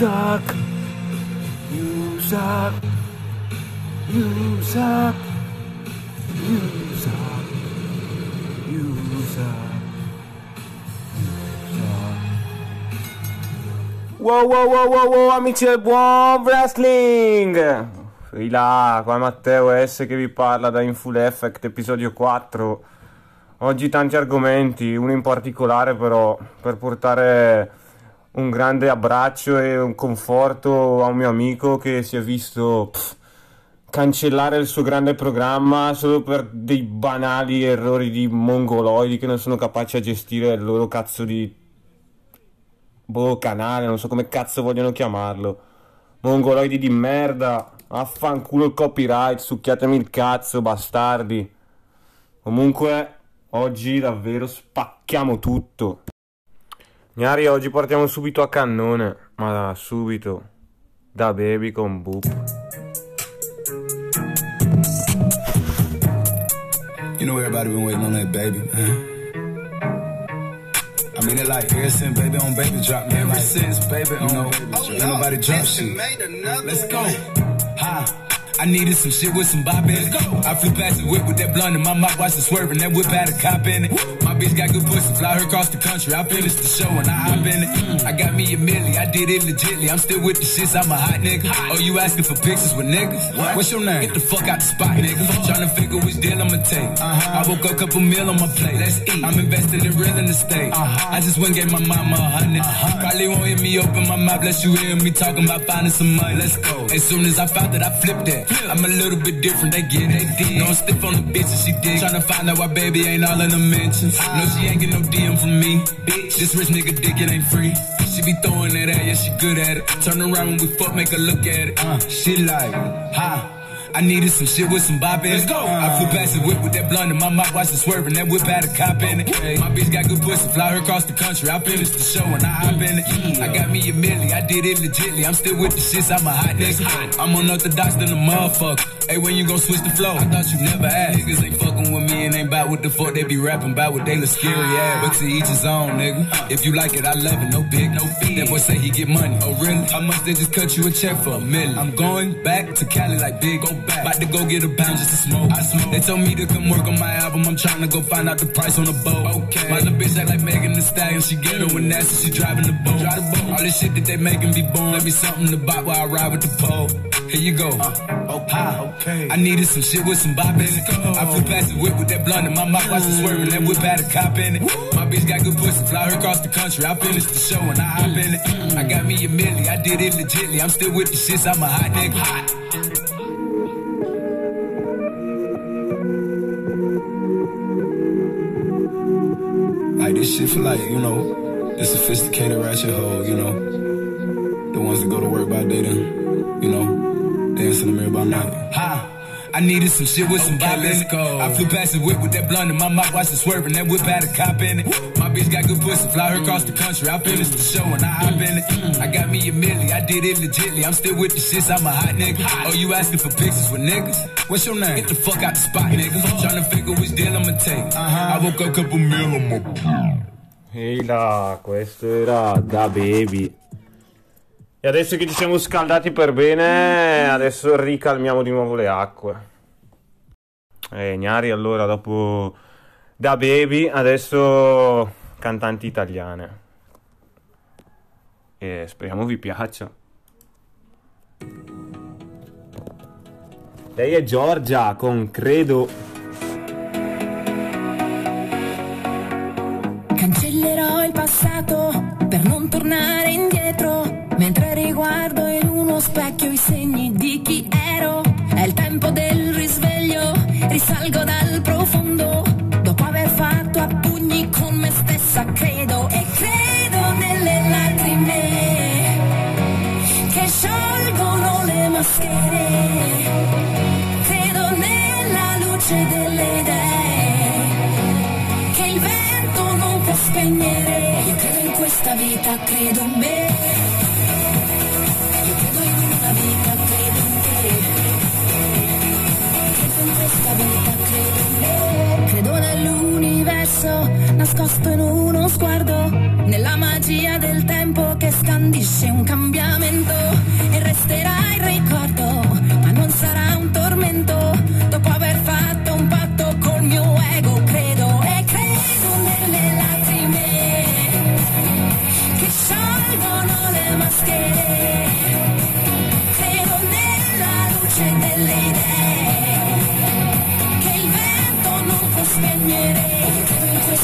suck. You suck. You suck. You suck. You suck. Wow wow wow wow wow amici del buon wrestling! Là, qua Matteo S che vi parla da Inful Effect, episodio 4. Oggi tanti argomenti, uno in particolare però per portare un grande abbraccio e un conforto a un mio amico che si è visto pff, cancellare il suo grande programma solo per dei banali errori di mongoloidi che non sono capaci a gestire il loro cazzo di boh, canale, non so come cazzo vogliono chiamarlo. Mongoloidi di merda, affanculo il copyright, succhiatemi il cazzo, bastardi. Comunque, oggi davvero spacchiamo tutto. Gnari, oggi partiamo subito a cannone, ma da subito. Da baby con boop. You know everybody been waiting on that baby, man. I mean it like ever since baby on baby drop, man. Ever like, since baby on you know, baby drop. Ain't nobody drop shit. Let's go. Ha. I needed some shit with some bop in it. I flew past the whip with that blunt in my mouth, watched it swerving. That whip had a cop in it. My bitch got good pussy, fly her across the country. I finished the show and I hop in it. I got me a milli, I did it legitly. I'm still with the shits, I'm a hot nigga. Oh, you asking for pictures with niggas? What? What's your name? Get the fuck out the spot, nigga. to figure which deal I'ma take. Uh-huh. I woke up, couple meal on my plate. Let's eat. I'm invested in real estate. Uh-huh. I just went and gave my mama a hundred. Uh-huh. Probably won't hear me open my mouth, bless you hear me talking about finding some money. Let's go. As soon as I found that, I flipped that. I'm a little bit different, they get it. They No, I'm stiff on the bitch bitches, she dig. Tryna find out why baby ain't all in the mentions. No, she ain't get no DM from me. Bitch, this rich nigga dick, it ain't free. She be throwing it at, yeah, she good at it. Turn around when we fuck, make her look at it. Uh, she like, ha. I needed some shit with some bop in it. Let's go. I flew past the whip with that blunt in my mouth, watched it swerving. That whip had a cop in it. My bitch got good pussy, fly her across the country. I finished the show and I hop in it. I got me a milli, I did it legitly. I'm still with the shits, I'm a hot nigga. I'm unorthodox than a motherfucker. Hey, when you gon' switch the flow? I thought you never asked. Niggas ain't fucking with me and ain't bout what the fuck they be rapping about what they look scary ass. Ah. But to each his own, nigga. Uh. If you like it, I love it, no big, no fee. That boy say he get money. Oh, really? How much they just cut you a check for a million? I'm going back to Cali like big, go back. About to go get a pound just to smoke. I smoke. They told me to come work on my album. I'm trying to go find out the price on the boat. Okay. My little bitch act like Megan Thee Stallion. She get her with nasty. She driving the boat. Drive the boat. All this shit that they making be born. Let me something to buy while I ride with the pole. Here you go. Uh, okay. okay. I needed some shit with some bop in it. I flew past the whip with that blunt in my mouth. Watched it swerving. That whip had a cop in it. My bitch got good pussy. Fly her across the country. I finished the show and I hop in it. I got me a milli. I did it legitly. I'm still with the shits. I'm a hot nigga. Hot. Shit for like, you know, the sophisticated ratchet hoe, you know. The ones that go to work by day then, you know, dance in the mirror by night. Ha! I needed some shit with some okay, bop in it. Go. I flew past the whip with that blunt in my mouth, watched it swerving. That whip had a cop in it. My bitch got good pussy, fly her across the country. I finished the show and I hop in it. I got me a milli, I did it legitly. I'm still with the shits, I'm a hot nigga. Oh, you asking for pictures with niggas? What's your name? Get the fuck out the spot, nigga. Trying to figure which deal I'ma take. Uh-huh. I woke up couple meal on my Ehi là, questo era Da Baby. E adesso che ci siamo scaldati per bene, adesso ricalmiamo di nuovo le acque. E Gnari, allora, dopo Da Baby, adesso cantanti italiane. E speriamo vi piaccia. Lei è Giorgia con Credo. Nell'universo nascosto in uno sguardo, nella magia del tempo che scandisce un cambiamento e resterà il ricordo, ma non sarà un tormento. Dopo aver fatto un patto col mio ego, credo e credo nelle lacrime che sciolgono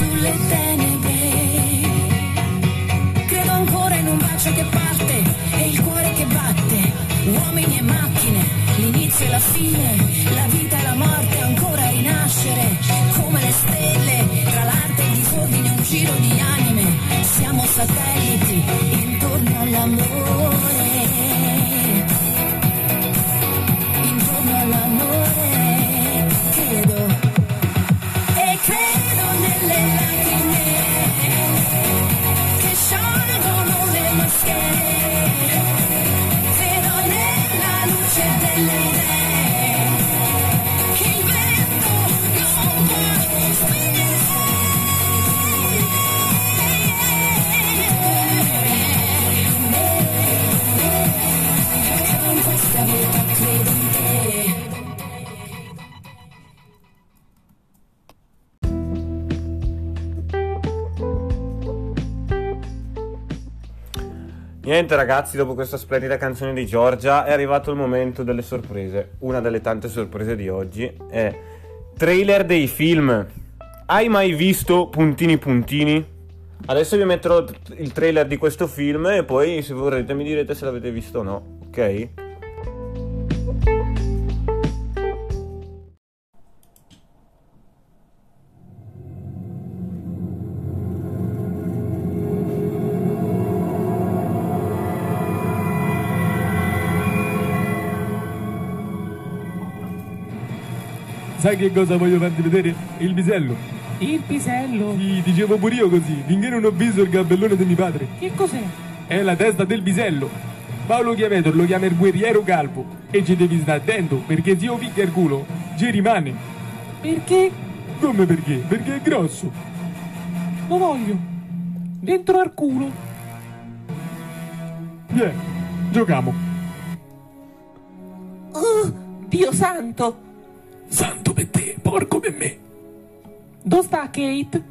sulle tenebre. Credo ancora in un bacio che parte e il cuore che batte, uomini e macchine, l'inizio e la fine, la vita e la morte ancora rinascere, come le stelle, tra l'arte e il disordine un giro di anime, siamo satelliti intorno all'amore. Luce delle Niente ragazzi, dopo questa splendida canzone di Giorgia è arrivato il momento delle sorprese. Una delle tante sorprese di oggi è trailer dei film. Hai mai visto puntini puntini? Adesso vi metterò il trailer di questo film e poi se vorrete mi direte se l'avete visto o no, ok? Sai che cosa voglio farti vedere? Il bisello. Il pisello. Sì, dicevo pure io così, finché non ho visto il gabellone di mio padre. Che cos'è? È la testa del bisello. Paolo Chiavetor lo chiama il guerriero calvo. E ci devi stare attento, perché se io picchia il culo, ci rimane. Perché? Come perché? Perché è grosso. Lo voglio. Dentro al culo. Vieni, giochiamo. Oh, Dio santo. Porco per me. Dove sta Kate?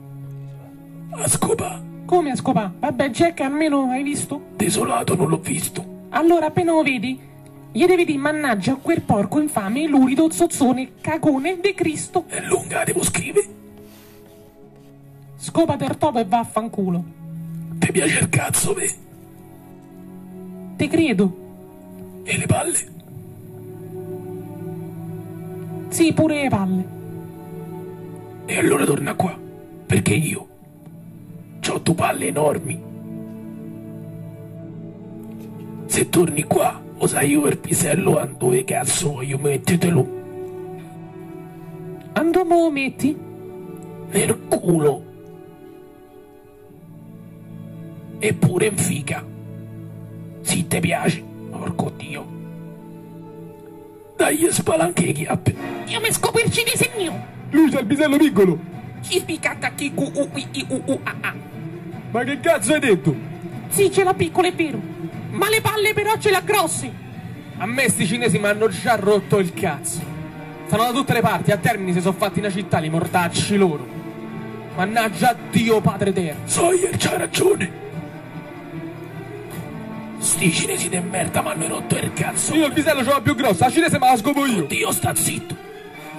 A scopa, Come a scopà? Vabbè, Jack, almeno hai visto? desolato non l'ho visto. Allora, appena lo vedi, gli devi dire mannaggia quel porco infame, lurido, zozzone, cagone de Cristo. È lunga, devo scrivere. Scopa del topo e vaffanculo. Ti piace il cazzo, me? Te credo. E le palle? Sì, pure le palle. E allora torna qua, perché io ho due palle enormi. Se torni qua, lo sai io il pisello a dove cazzo voglio mettetelo A dove lo metti? nel culo. Eppure in figa. Se ti piace, porco dio. Dai, spalanche le chiappe. Io mi scopo il cinese mio. Lui c'ha il bisello piccolo. Ci spiccata chi u u i i u u a a. Ma che cazzo hai detto? Sì, ce l'ha piccola, è vero. Ma le palle però ce l'ha grosse. A me sti cinesi mi hanno già rotto il cazzo. Stanno da tutte le parti, a Termini si sono fatti una città, li mortacci loro. Mannaggia Dio Padre Eterno. Sawyer c'ha ragione. Sti cinesi de merda mi hanno rotto il cazzo. Io il bisello ce l'ho più grossa, la cinese me la scopo io. Dio sta zitto.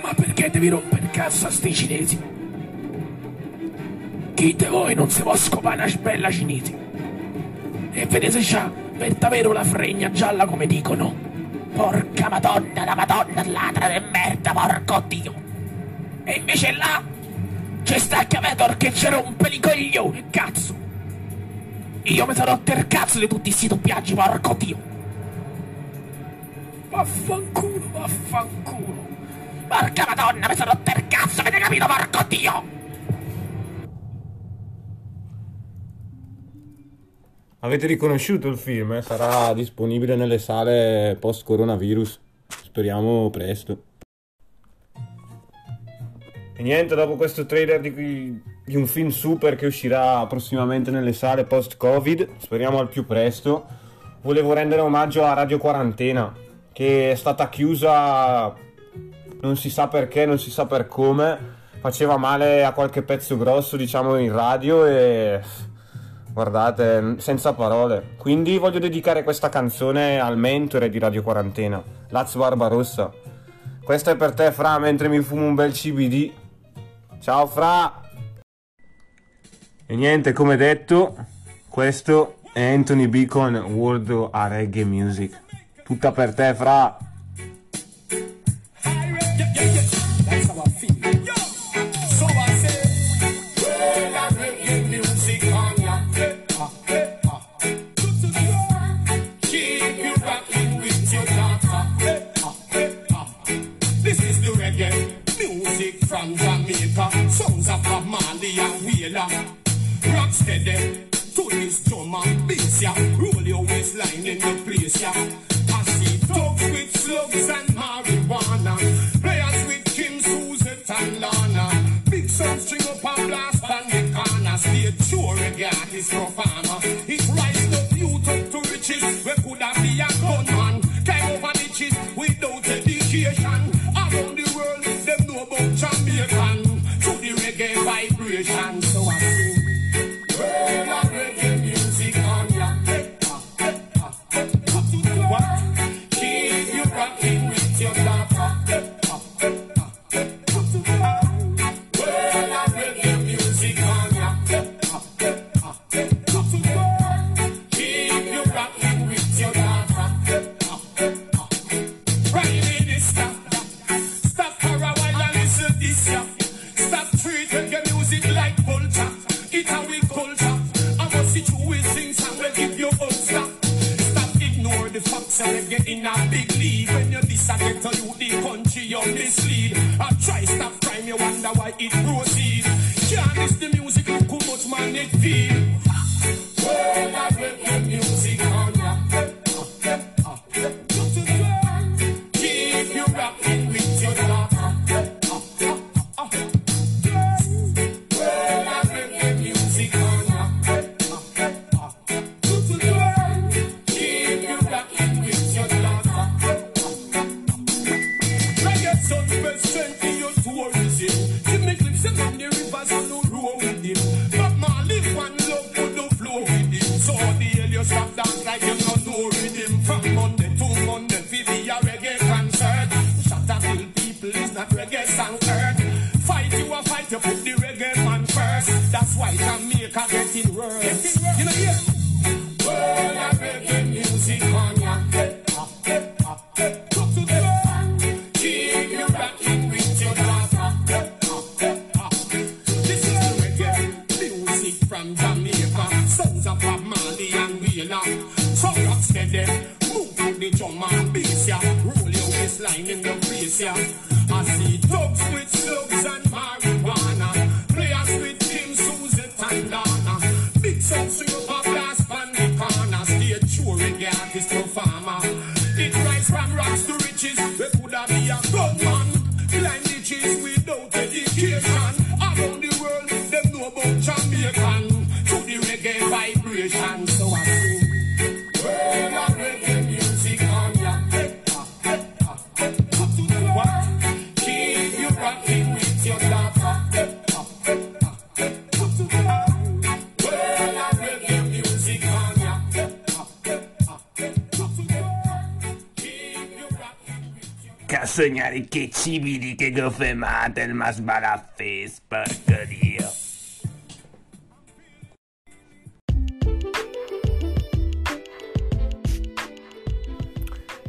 Ma perché devi rompere a sti cinesi? Chi te voi non si può scopare una bella cinese? E vedete già, per davvero la fregna gialla come dicono. Porca madonna, la madonna, ladra di merda, porco dio. E invece là c'è sta Chiavetor che ci rompe i coglioni, cazzo. Io mi sarò rotto cazzo di tutti questi doppiaggi, porco dio. Vaffanculo, vaffanculo. Porca madonna, mi sono per cazzo, avete capito, porco dio! Avete riconosciuto il film? Eh? Sarà disponibile nelle sale post-coronavirus. Speriamo presto. E niente, dopo questo trailer di, di un film super che uscirà prossimamente nelle sale post-Covid, speriamo al più presto, volevo rendere omaggio a Radio Quarantena, che è stata chiusa non si sa perché, non si sa per come, faceva male a qualche pezzo grosso, diciamo, in radio e guardate, senza parole. Quindi voglio dedicare questa canzone al mentore di Radio Quarantena, Laz Barbarossa. Questa è per te, Fra, mentre mi fumo un bel CBD. Ciao, Fra! E niente, come detto, questo è Anthony Beacon, World of Reggae Music. Tutta per te, Fra! dead. To this drum and bass, yeah. Roll your waistline in your place, yeah. piensan Che civili, che groffe mater, ma sbaraffes, porco dio.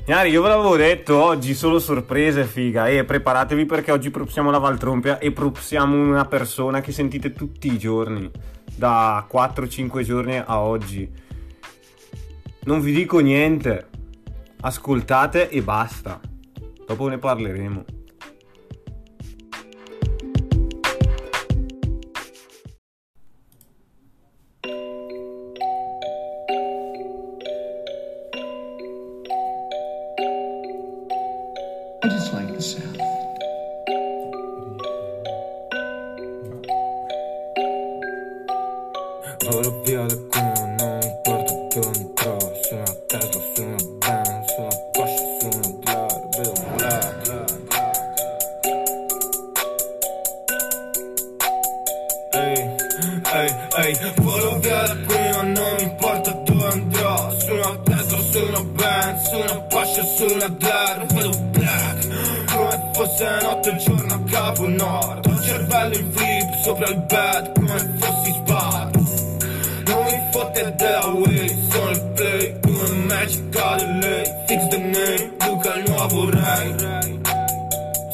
Io ve l'avevo detto, oggi solo sorprese, figa, e preparatevi perché oggi propsiamo la Valtrompia e propsiamo una persona che sentite tutti i giorni, da 4-5 giorni a oggi. Non vi dico niente, ascoltate e basta. Dopo ne parleremo. I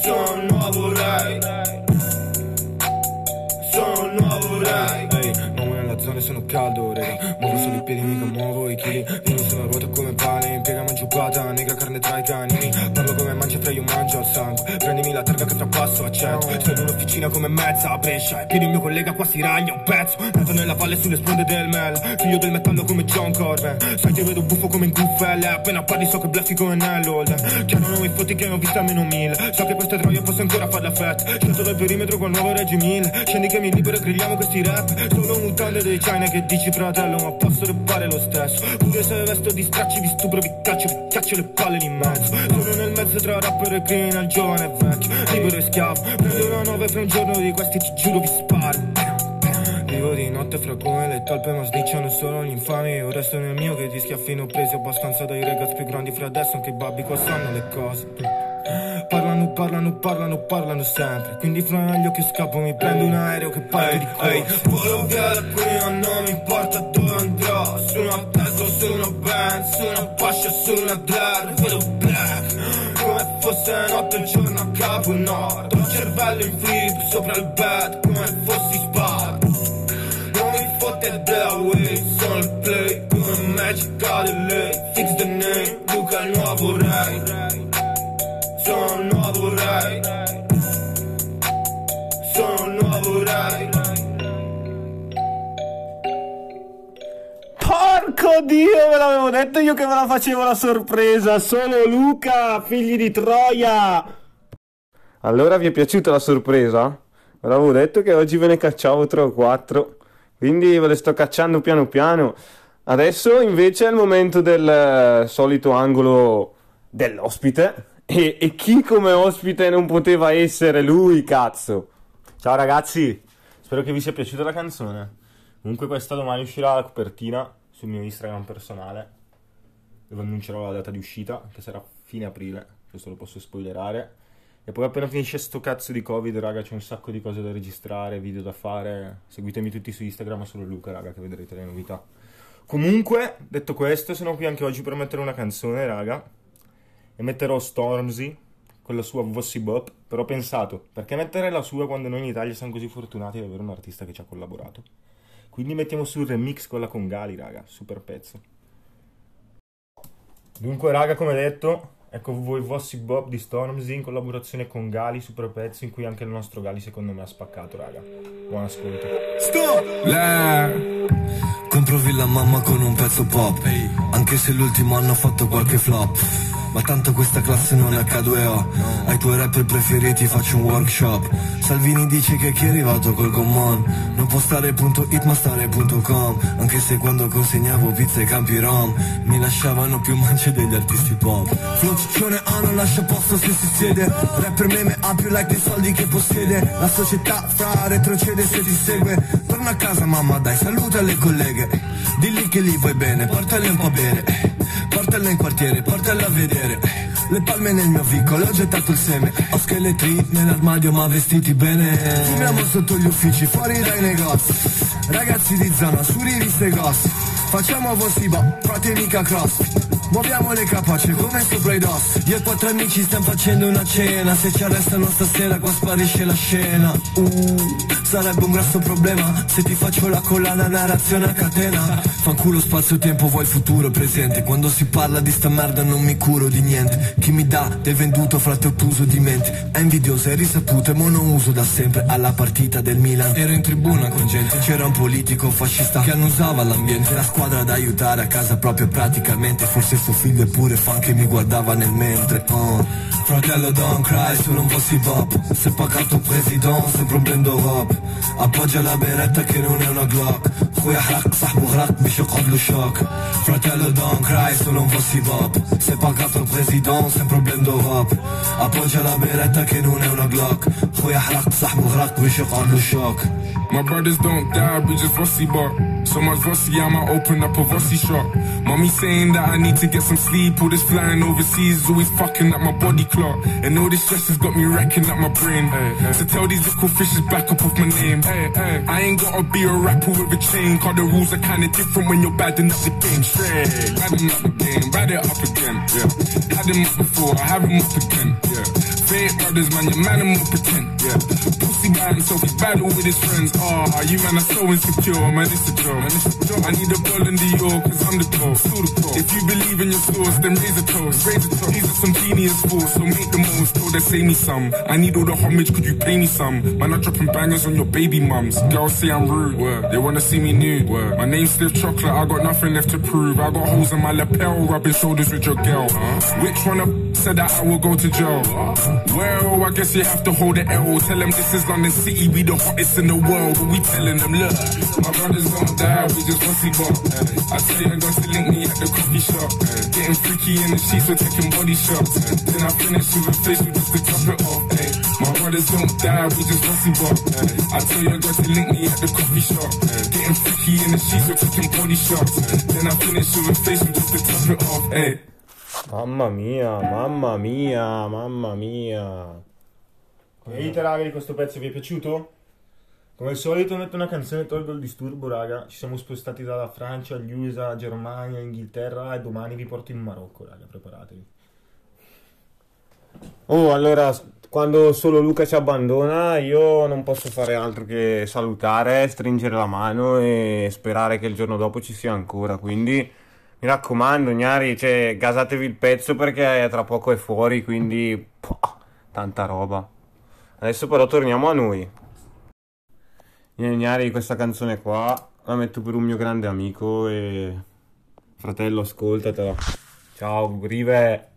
Sono il nuovo re Sono il nuovo Ehi, muovo nella zona sono caldo, rega Muovo solo i piedi, mica muovo i chili. Vieni sulla ruota come pane, impiegami giubbata Nega carne tra i canini Parlo come mangia tra io mangio al sangue. Prendimi la targa che trapasso a cento Sono in un'officina come mezza a pescia E piedi il mio collega qua si ragna un pezzo. Nato nella valle sulle sponde del mel. Figlio del metallo come John Corbin Sai ti vedo buffo come in cuffelle Appena parli so che bleffi come Nello Chiaro non mi fotti che ne ho vista almeno mille. So che queste troie posso ancora farla fat. Scelto dal perimetro col nuovo Reggi Mille Scendi che mi libero e grilliamo questi rap. Solo mutande dei China che dici fratello Ma posso repare lo stesso? Pure se vesto di stracci vi stupro, vi caccio, vi caccio le palle in mezzo. Sono nel mezzo tra rapper e criminal, giovane e vecchio E schiavo Prendo una nove fra un giorno di questi ti giuro vi sparo. Vivo di notte fra come le talpe ma sdicciano solo gli infami. Io resto nel mio che di schiaffino presi abbastanza dai ragazzi più grandi fra adesso Anche i babbi qua sanno le cose. Parlano, parlano, parlano, parlano sempre. Quindi fra gli occhi scappo mi prendo un aereo che parte di corsa Volo via da qui ma non mi importa dove andrò. Su una Tesla, su una Benz, su una Porsche, Come fosse notte e giorno a Capo Nord Ho il cervello in flip sopra il bed Come fossi sparo non mi fotte della way, sono il play Come magica di lei, fix the name Luca il nuovo re Porco dio, ve l'avevo detto io che ve la facevo la sorpresa. Sono Luca, figli di Troia. Allora vi è piaciuta la sorpresa? Ve l'avevo detto che oggi ve ne cacciavo 3 o 4. Quindi ve le sto cacciando piano piano. Adesso invece è il momento del eh, solito angolo dell'ospite. E, e chi come ospite non poteva essere lui, cazzo? Ciao ragazzi, spero che vi sia piaciuta la canzone. Comunque questa domani uscirà la copertina sul mio Instagram personale, dove annuncerò la data di uscita, che sarà fine aprile, questo lo posso spoilerare. E poi appena finisce sto cazzo di Covid, raga, c'è un sacco di cose da registrare, video da fare. Seguitemi tutti su Instagram, solo Luca, raga, che vedrete le novità. Comunque, detto questo, sono qui anche oggi per mettere una canzone, raga. E metterò Stormzy con la sua Vossi Bop. Però ho pensato, perché mettere la sua quando noi in Italia siamo così fortunati ad avere un artista che ci ha collaborato? Quindi mettiamo su il remix con la Congali, raga, super pezzo. Dunque, raga, come detto, ecco voi Vossi Bob di Stormzy in collaborazione con Gali, super pezzo in cui anche il nostro Gali secondo me ha spaccato, raga. Buon ascolto. Compro villa mamma con un pezzo pop Anche se l'ultimo anno ha fatto qualche flop Ma tanto questa classe non è H2O Ai tuoi rapper preferiti faccio un workshop. Salvini dice che chi è arrivato col gommon Non può stare punto it ma stare punto com. Anche se quando consegnavo pizza ai campi rom Mi lasciavano più mance degli artisti pop. Flowcione A non lascia posto se si siede. Rapper meme ha più like dei soldi che possiede. La società fra retrocede se ti segue. Torna a casa mamma dai saluta le colleghe. Dilli che li vuoi bene portale un po' a bere Portala in quartiere portala a vedere. Le palme nel mio vicolo, ho gettato il seme. Ho scheletri nell'armadio ma vestiti bene. Fumiamo sotto gli uffici, fuori dai negozi. Ragazzi di zona, su riviste gossip. Facciamo vostri bo, frate mica cross Muoviamo le capace come i dos Io e quattro amici stiamo facendo una cena. Se ci arrestano stasera qua sparisce la scena. Uh, sarebbe un grosso problema Se ti faccio la collana narrazione a catena. Fanculo spazio-tempo, vuoi il futuro presente. Quando si parla di sta merda non mi curo di niente. Chi mi dà del venduto frate ottuso di mente. È invidioso, è risaputo e mo non uso da sempre. Alla partita del Milan. Ero in tribuna con gente C'era un politico fascista che annusava l'ambiente. La squadra da aiutare a casa proprio praticamente Forse suo figlio è pure fan che mi guardava nel mentre oh. Fratello don't cry, solo un po' si bop Se pagato il presidente, sempre un blend d'Europe Appoggia la beretta che non è una Glock خويا حرق صاحبه غرق باش يقعد له شوك Fratello don't cry, solo un po' si bop Se pagato il presidente, sempre un blend d'Europe Appoggia la beretta che non è una Glock خويا حرق صاحبه غرق باش يقعد له شوك My brothers don't die, we just Vossi bar. So much Vossi, I might open up a Vossi shop. Mommy saying that I need to get some sleep. All this flying overseas is always fucking up my body clock. And all this stress has got me wrecking up my brain. So tell these little fishes back up off my name. I ain't gotta be a rapper with a chain. Cause the rules are kinda different when you're bad enough the game. Straight. Bad enough the game, bad it up again. Yeah. Had him up before, I have him up again. Yeah. Fake brothers, man, your man, I'm all pretend. Yeah. Pussy guy himself, he's battle with his friends. Ah, you man are so insecure, man, it's a joke. Man, it's a joke. I need a ball in the York, cause I'm the top. Still the top. If you believe in your source, then raise a toast. Raise a toast. These are some genius fools, so make the most. Till they say me some. I need all the homage, could you pay me some? Man, I'm dropping bangers on your baby mums. Girls say I'm rude, Word. they wanna see me nude. Word. My name's Stiff Chocolate, I got nothing left to prove. I got holes in my lapel, rubbing shoulders with your girl. Which one of said that I will go to jail? Well, I guess you have to hold the L. Tell them this is London City, we the hottest in the world. But we telling them, look, my brothers don't die, we just want to. I tell you, I got to link me at the coffee shop. Getting freaky in the sheets, we're taking body shots. Then I finish with a facial just to top it off. Ay. My brothers don't die, we just want to. I tell you, I got to link me at the coffee shop. Getting freaky in the sheets, we're taking body shots. Then I finish with a facial just to top it off. Ay. Mamma mia, mamma mia, mamma mia. Vedete raga di questo pezzo vi è piaciuto? Come al solito metto una canzone e tolgo il disturbo raga Ci siamo spostati dalla Francia agli USA, Germania, Inghilterra E domani vi porto in Marocco raga, preparatevi Oh, allora, quando solo Luca ci abbandona, io non posso fare altro che salutare, stringere la mano e sperare che il giorno dopo ci sia ancora. Quindi mi raccomando, Gnari, cioè, gasatevi il pezzo perché tra poco è fuori, quindi poh, tanta roba. Adesso però torniamo a noi. Gnari, questa canzone qua la metto per un mio grande amico e fratello, ascoltatela. Ciao, Rive.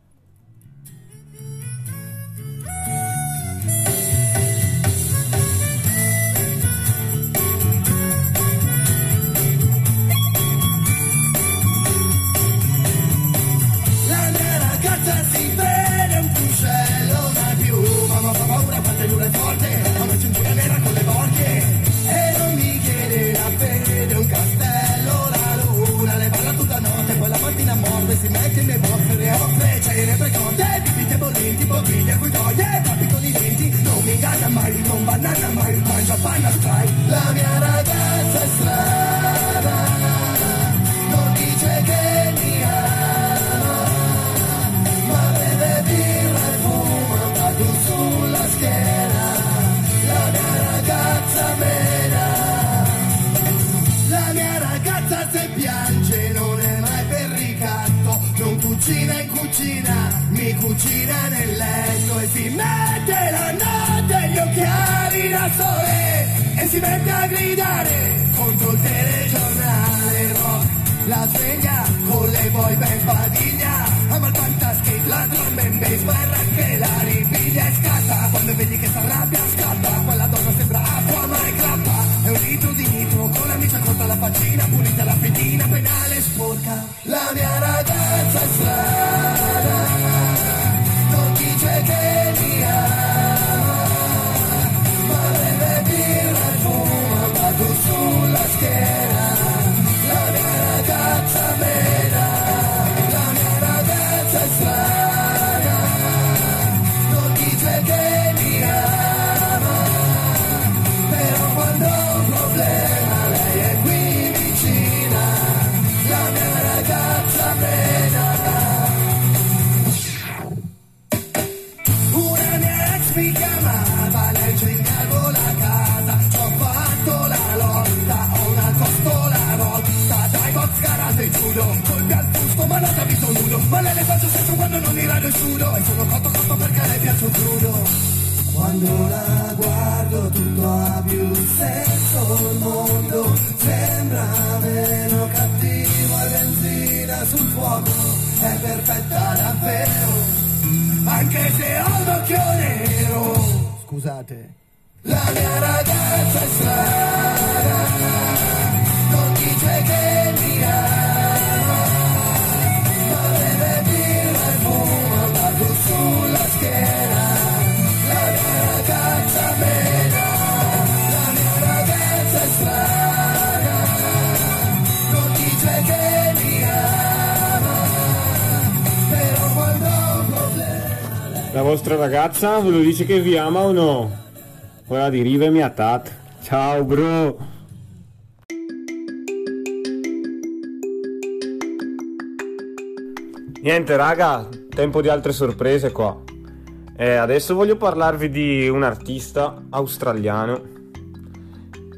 Like vostra ragazza ve lo dice che vi ama o no? Quella di Rive mi tat. Ciao bro. Niente raga, tempo di altre sorprese qua. Eh, adesso voglio parlarvi di un artista australiano.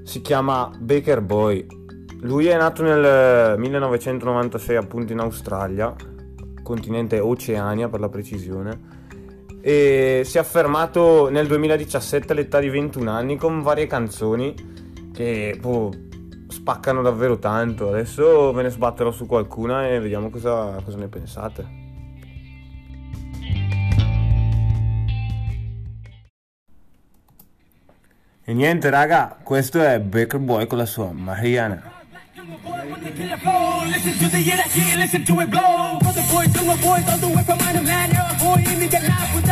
Si chiama Baker Boy. Lui è nato nel 1996 appunto in Australia, continente Oceania per la precisione e si è affermato nel 2017 all'età di 21 anni con varie canzoni che boh, spaccano davvero tanto. Adesso ve ne sbatterò su qualcuna e vediamo cosa, cosa ne pensate. E niente raga, questo è Baker Boy con la sua Mariana. Listen to the year that kid, listen to it blow. Brother boys, younger boys, all the way from Iron Man. You're a boy, ini get laugh with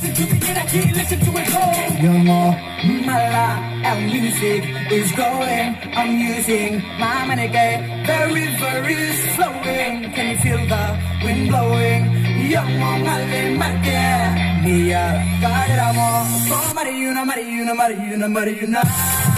To the that kid, listen to it go. You're more mala and music is growing. I'm using my money game. The river is flowing. Can you feel the wind blowing? Young one, Ali Marke. Mia, Kairamo. Oh, Mariuna, Mariuna, Mariuna, Mariuna.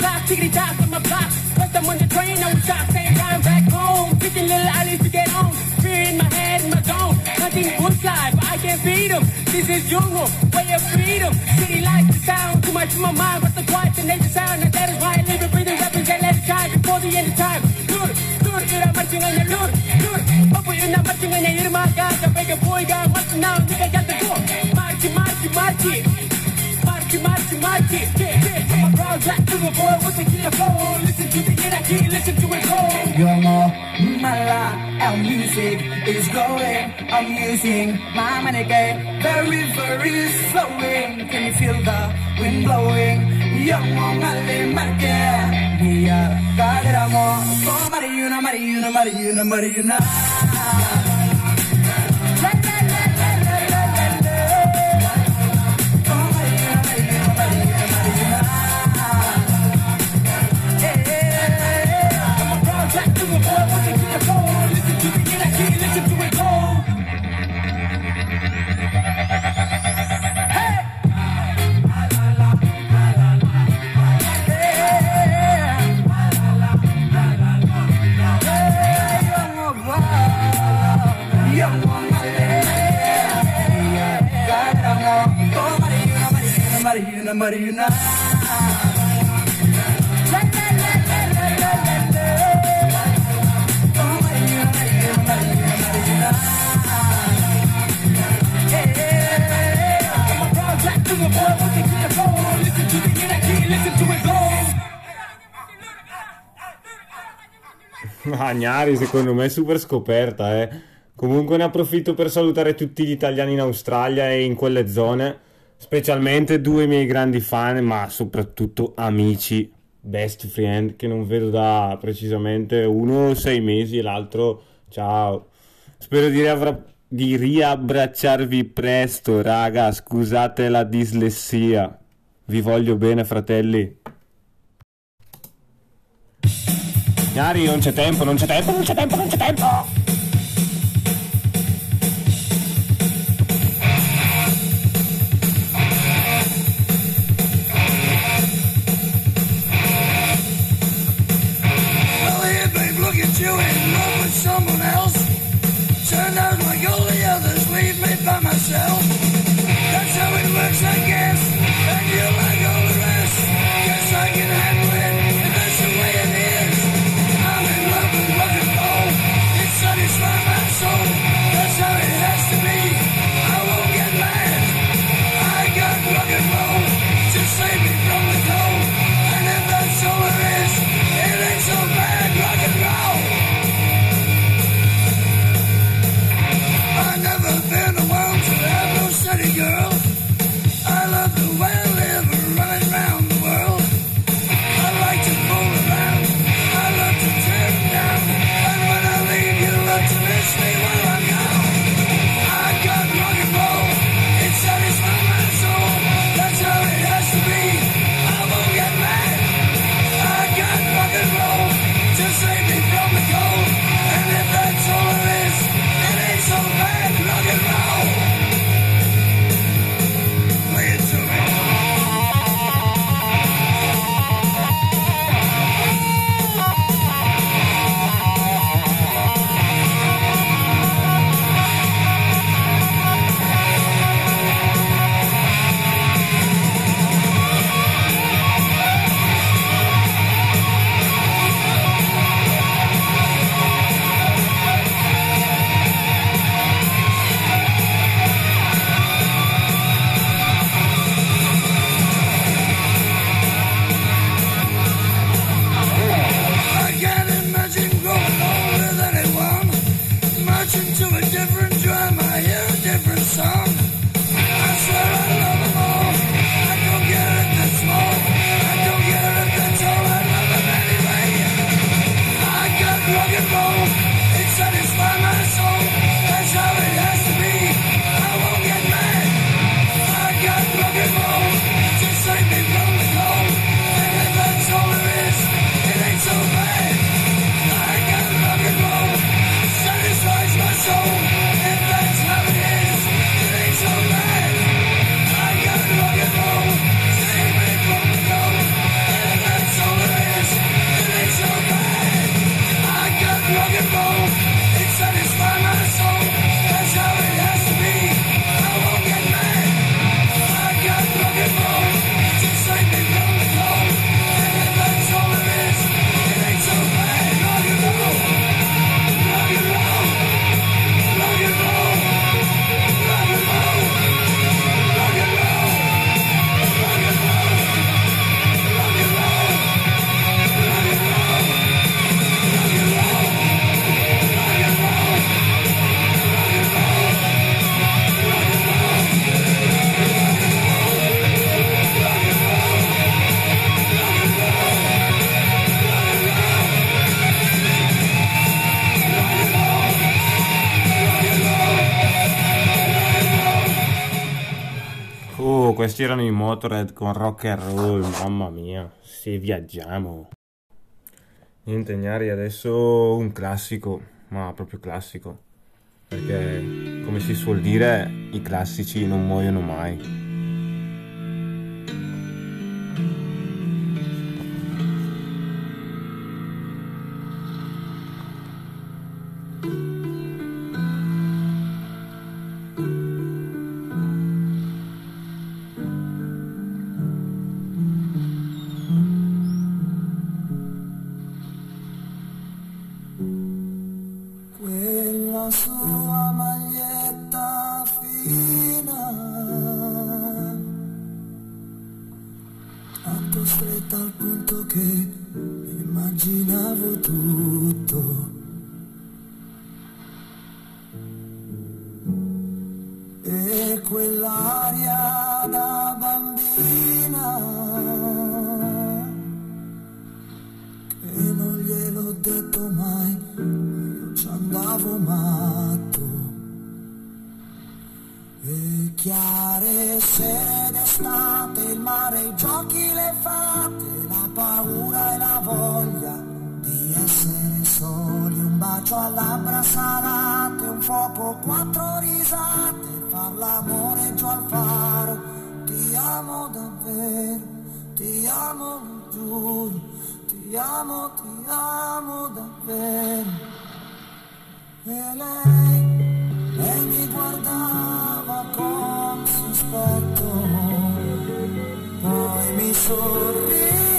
O'clock, tickety tock on my block. First I'm on the train, I was shot, same time back home. Picking little alleys to get home. Fear in my head, in my zone. Hunting bush life, I can't beat them. This is jungle, way of freedom. City life, the sound, too much in my mind, but the quiet, the nature sound. And that is why I live and breathe and represent let it shine before the end of time. Lur, lur, you're marching on your lur, lur. Hope you're not marching on your ear, my God. The bigger boy got marching now, nigga got the door. March it, march it, march it. March march march. Yeah, yeah. I'm a proud black silver boy with the killer flow. Listen to the year that kid, listen to it go. You're more mala and music is growing. I'm using my money game. The river is flowing. Can you feel the wind blowing? Young one, Ali Marke. Mia, Kaderamo. Oh, Mariuna, Mariuna, Mariuna, Mariuna. Mariuna, Mariuna. Agnari secondo me è super scoperta, eh. Comunque ne approfitto per salutare tutti gli italiani in Australia e in quelle zone, specialmente due miei grandi fan, ma soprattutto amici, best friend, che non vedo da precisamente uno sei mesi e l'altro ciao. Spero di, riavra- di riabbracciarvi presto, raga, scusate la dislessia. Vi voglio bene, fratelli. Gnari, non c'è tempo, non c'è tempo, non c'è tempo, non c'è tempo! questi erano i Motorhead con rock and roll, mamma mia, se viaggiamo. Niente gnari, adesso un classico, ma proprio classico. Perché, come si suol dire, i classici non muoiono mai. I giochi, le fate, la paura e la voglia di essere soli, un bacio a labbra salate, un fuoco, quattro risate, far l'amore giù al faro, ti amo davvero, ti amo, giuro, ti amo, ti amo davvero. E lei, lei mi guardava con sospetto, poi mi sorrideva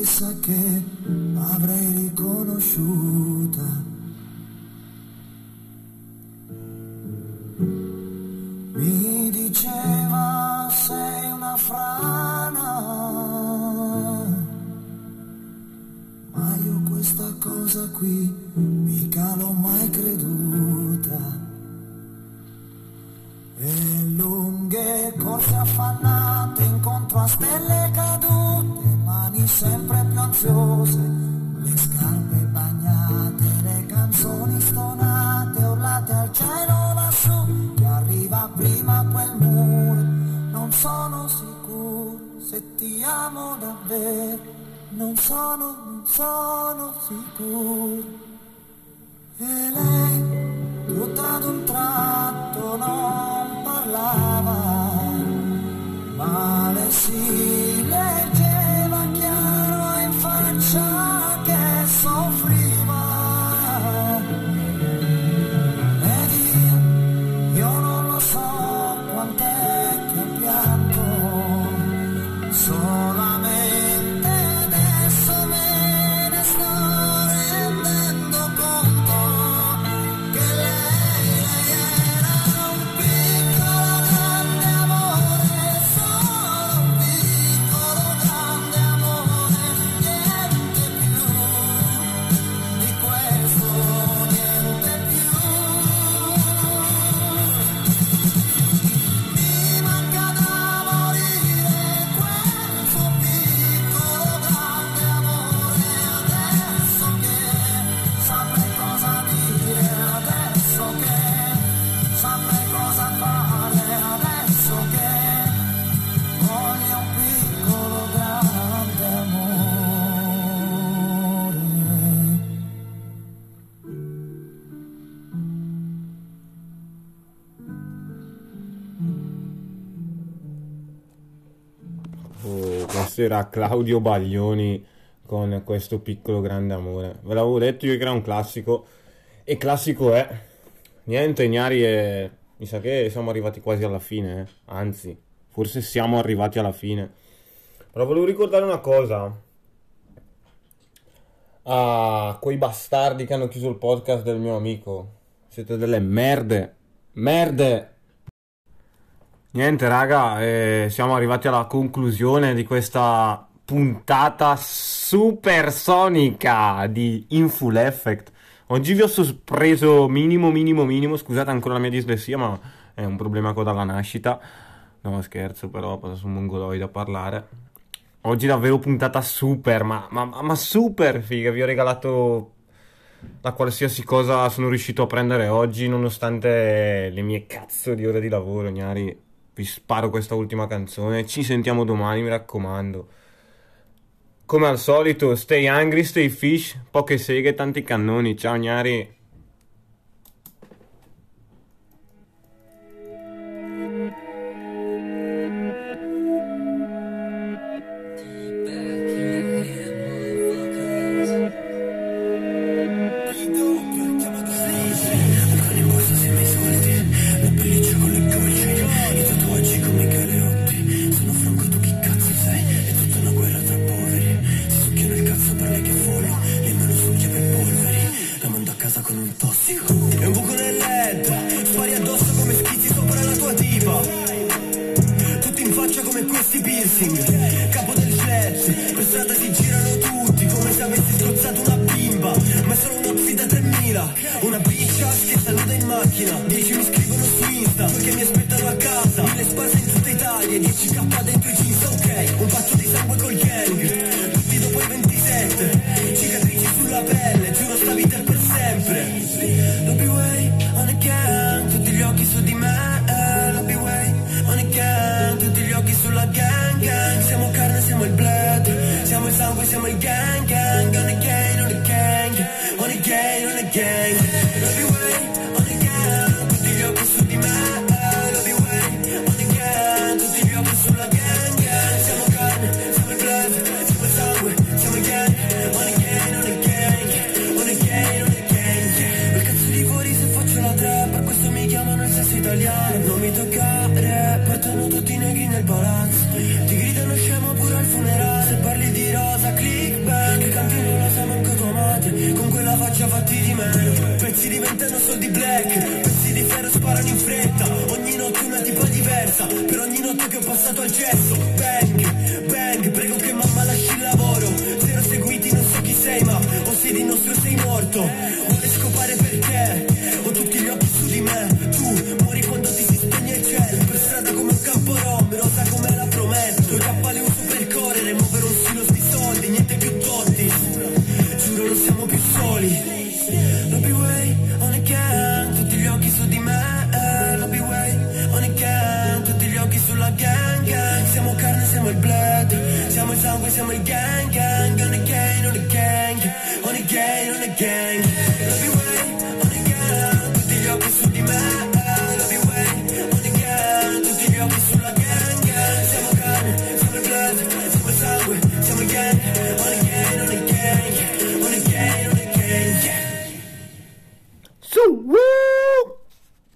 prisa que sicuro se ti amo davvero, non sono, non sono sicuro. E lei, tutta ad un tratto, non parlava, ma le si leggeva chiaro in faccia Era Claudio Baglioni con questo piccolo grande amore. Ve l'avevo detto io che era un classico. E classico è. Niente, Gnari e... Mi sa che siamo arrivati quasi alla fine, eh. Anzi, forse siamo arrivati alla fine. Però volevo ricordare una cosa. A quei bastardi che hanno chiuso il podcast del mio amico. Siete delle merde. Merde! Niente raga, eh, siamo arrivati alla conclusione di questa puntata supersonica di In Full Effect. Oggi vi ho sorpreso minimo, minimo, minimo, scusate ancora la mia dislessia ma è un problema che ho dalla nascita. No scherzo però, passo un mongoloide a parlare. Oggi davvero puntata super, ma, ma, ma super figa, vi ho regalato la qualsiasi cosa sono riuscito a prendere oggi, nonostante le mie cazzo di ore di lavoro, gnari vi sparo questa ultima canzone. Ci sentiamo domani, mi raccomando. Come al solito, stay angry, stay fish, poche seghe, tanti cannoni. Ciao gnari.